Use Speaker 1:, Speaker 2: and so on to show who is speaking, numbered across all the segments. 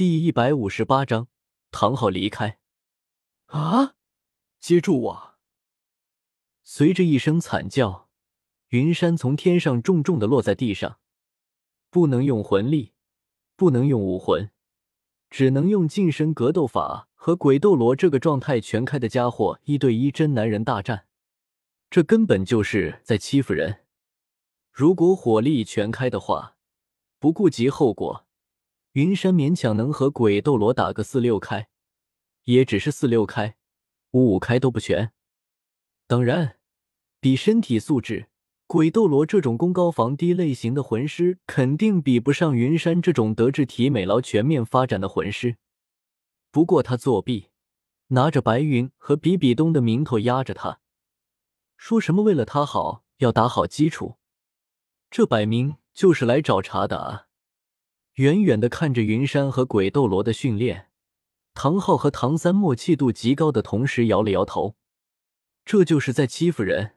Speaker 1: 第一百五十八章，唐昊离开。
Speaker 2: 啊！接住我！
Speaker 1: 随着一声惨叫，云山从天上重重的落在地上。不能用魂力，不能用武魂，只能用近身格斗法和鬼斗罗这个状态全开的家伙一对一真男人大战。这根本就是在欺负人。如果火力全开的话，不顾及后果，云山勉强能和鬼斗罗打个四六开，也只是四六开，五五开都不全。当然，比身体素质，鬼斗罗这种攻高防低类型的魂师肯定比不上云山这种德智体美劳全面发展的魂师。不过他作弊，拿着白云和比比东的名头压着他。说什么为了他好，要打好基础，这摆明就是来找茬的啊！远远的看着云山和鬼斗罗的训练，唐昊和唐三默契度极高的同时摇了摇头，这就是在欺负人。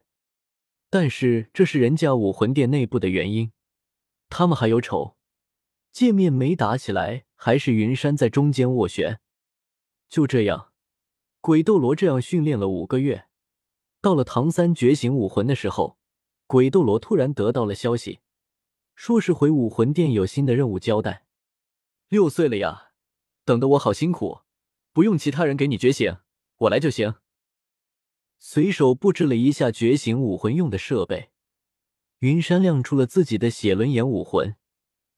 Speaker 1: 但是这是人家武魂殿内部的原因，他们还有仇，见面没打起来，还是云山在中间斡旋。就这样，鬼斗罗这样训练了五个月。到了唐三觉醒武魂的时候，鬼斗罗突然得到了消息，说是回武魂殿有新的任务交代。六岁了呀，等得我好辛苦，不用其他人给你觉醒，我来就行。随手布置了一下觉醒武魂用的设备，云山亮出了自己的血轮眼武魂，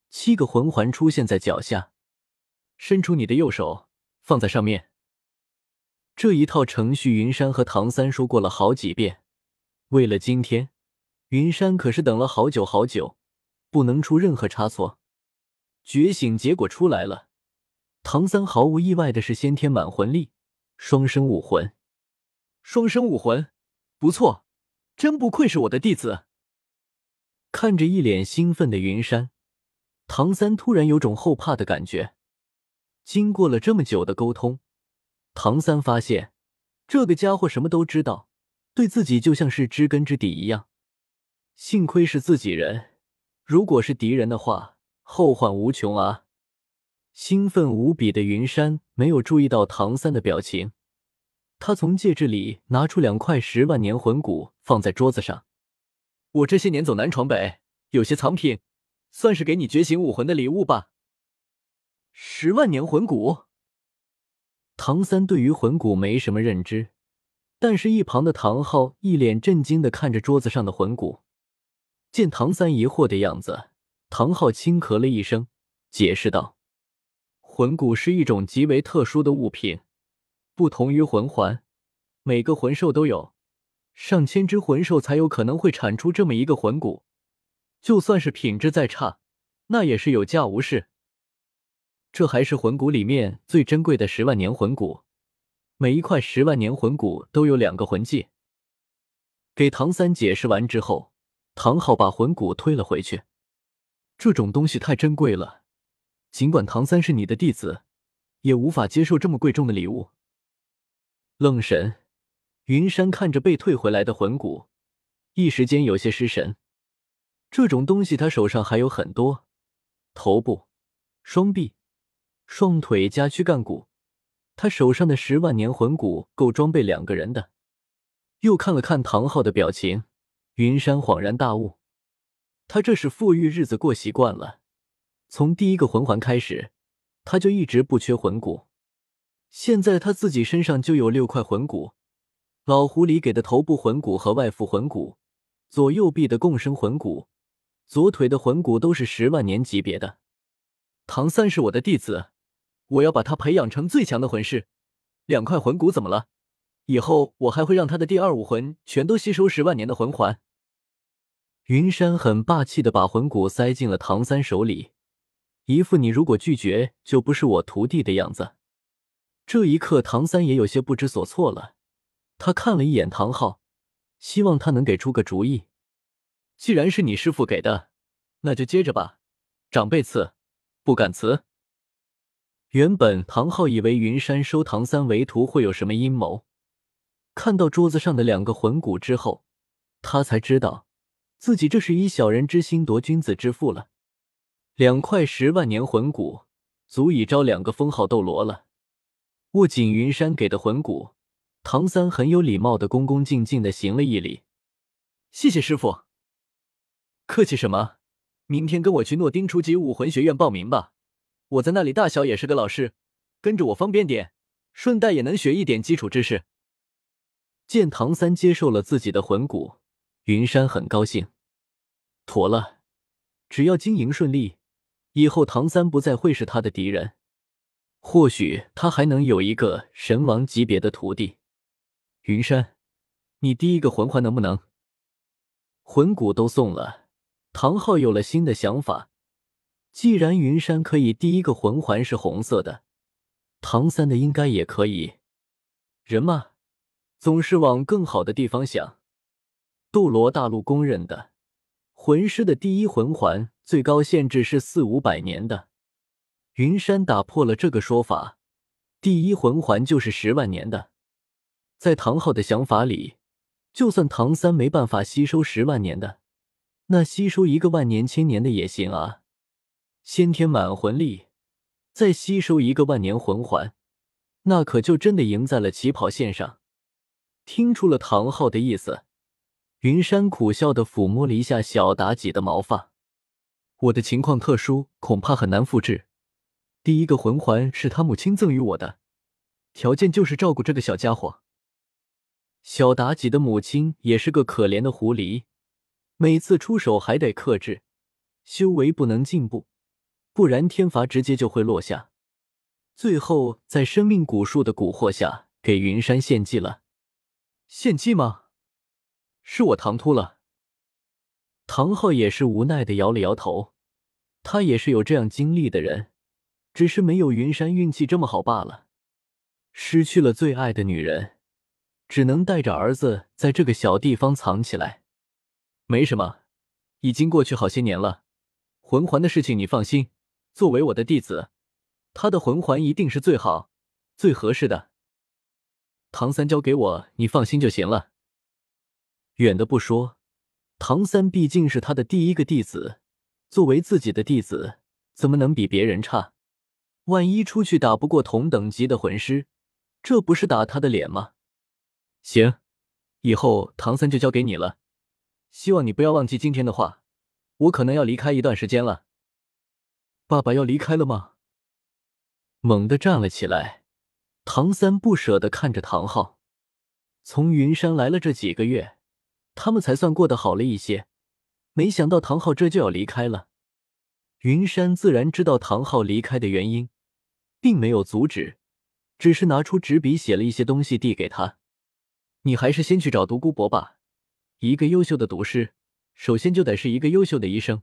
Speaker 1: 七个魂环出现在脚下，伸出你的右手，放在上面。这一套程序，云山和唐三说过了好几遍。为了今天，云山可是等了好久好久，不能出任何差错。觉醒结果出来了，唐三毫无意外的是先天满魂力，双生武魂，双生武魂，不错，真不愧是我的弟子。看着一脸兴奋的云山，唐三突然有种后怕的感觉。经过了这么久的沟通。唐三发现，这个家伙什么都知道，对自己就像是知根知底一样。幸亏是自己人，如果是敌人的话，后患无穷啊！兴奋无比的云山没有注意到唐三的表情，他从戒指里拿出两块十万年魂骨，放在桌子上。我这些年走南闯北，有些藏品，算是给你觉醒武魂的礼物吧。十万年魂骨。唐三对于魂骨没什么认知，但是，一旁的唐昊一脸震惊的看着桌子上的魂骨。见唐三疑惑的样子，唐昊轻咳了一声，解释道：“魂骨是一种极为特殊的物品，不同于魂环，每个魂兽都有，上千只魂兽才有可能会产出这么一个魂骨，就算是品质再差，那也是有价无市。”这还是魂骨里面最珍贵的十万年魂骨，每一块十万年魂骨都有两个魂技。给唐三解释完之后，唐昊把魂骨推了回去。这种东西太珍贵了，尽管唐三是你的弟子，也无法接受这么贵重的礼物。愣神，云山看着被退回来的魂骨，一时间有些失神。这种东西他手上还有很多，头部、双臂。双腿加躯干骨，他手上的十万年魂骨够装备两个人的。又看了看唐昊的表情，云山恍然大悟，他这是富裕日子过习惯了。从第一个魂环开始，他就一直不缺魂骨。现在他自己身上就有六块魂骨，老狐狸给的头部魂骨和外附魂骨，左右臂的共生魂骨，左腿的魂骨都是十万年级别的。唐三是我的弟子。我要把他培养成最强的魂师，两块魂骨怎么了？以后我还会让他的第二武魂全都吸收十万年的魂环。云山很霸气的把魂骨塞进了唐三手里，一副你如果拒绝就不是我徒弟的样子。这一刻，唐三也有些不知所措了。他看了一眼唐昊，希望他能给出个主意。既然是你师傅给的，那就接着吧。长辈赐，不敢辞。原本唐昊以为云山收唐三为徒会有什么阴谋，看到桌子上的两个魂骨之后，他才知道自己这是以小人之心夺君子之腹了。两块十万年魂骨，足以招两个封号斗罗了。握紧云山给的魂骨，唐三很有礼貌的恭恭敬敬的行了一礼：“
Speaker 2: 谢谢师傅。”“客气什么？明天跟我去诺丁初级武魂学院报名吧，我在那里大小也是个老师，跟着我方便点，顺带也能学一点基础知识。”
Speaker 1: 见唐三接受了自己的魂骨，云山很高兴。妥了，只要经营顺利，以后唐三不再会是他的敌人。或许他还能有一个神王级别的徒弟。云山，你第一个魂环能不能？魂骨都送了，唐昊有了新的想法。既然云山可以第一个魂环是红色的，唐三的应该也可以。人嘛，总是往更好的地方想。斗罗大陆公认的魂师的第一魂环最高限制是四五百年的。云山打破了这个说法，第一魂环就是十万年的。在唐昊的想法里，就算唐三没办法吸收十万年的，那吸收一个万年千年的也行啊。先天满魂力，再吸收一个万年魂环，那可就真的赢在了起跑线上。听出了唐昊的意思，云山苦笑的抚摸了一下小妲己的毛发。我的情况特殊，恐怕很难复制。第一个魂环是他母亲赠予我的，条件就是照顾这个小家伙。小妲己的母亲也是个可怜的狐狸，每次出手还得克制，修为不能进步，不然天罚直接就会落下。最后在生命古树的蛊惑下，给云山献祭了。
Speaker 2: 献祭吗？是我唐突了。
Speaker 1: 唐昊也是无奈的摇了摇头，他也是有这样经历的人。只是没有云山运气这么好罢了，失去了最爱的女人，只能带着儿子在这个小地方藏起来。
Speaker 2: 没什么，已经过去好些年了。魂环的事情你放心，作为我的弟子，他的魂环一定是最好、最合适的。唐三交给我，你放心就行了。
Speaker 1: 远的不说，唐三毕竟是他的第一个弟子，作为自己的弟子，怎么能比别人差？万一出去打不过同等级的魂师，这不是打他的脸吗？
Speaker 2: 行，以后唐三就交给你了。希望你不要忘记今天的话，我可能要离开一段时间了。
Speaker 1: 爸爸要离开了吗？猛地站了起来，唐三不舍得看着唐昊。从云山来了这几个月，他们才算过得好了一些，没想到唐昊这就要离开了。云山自然知道唐昊离开的原因。并没有阻止，只是拿出纸笔写了一些东西递给他。
Speaker 2: 你还是先去找独孤博吧。一个优秀的毒师，首先就得是一个优秀的医生。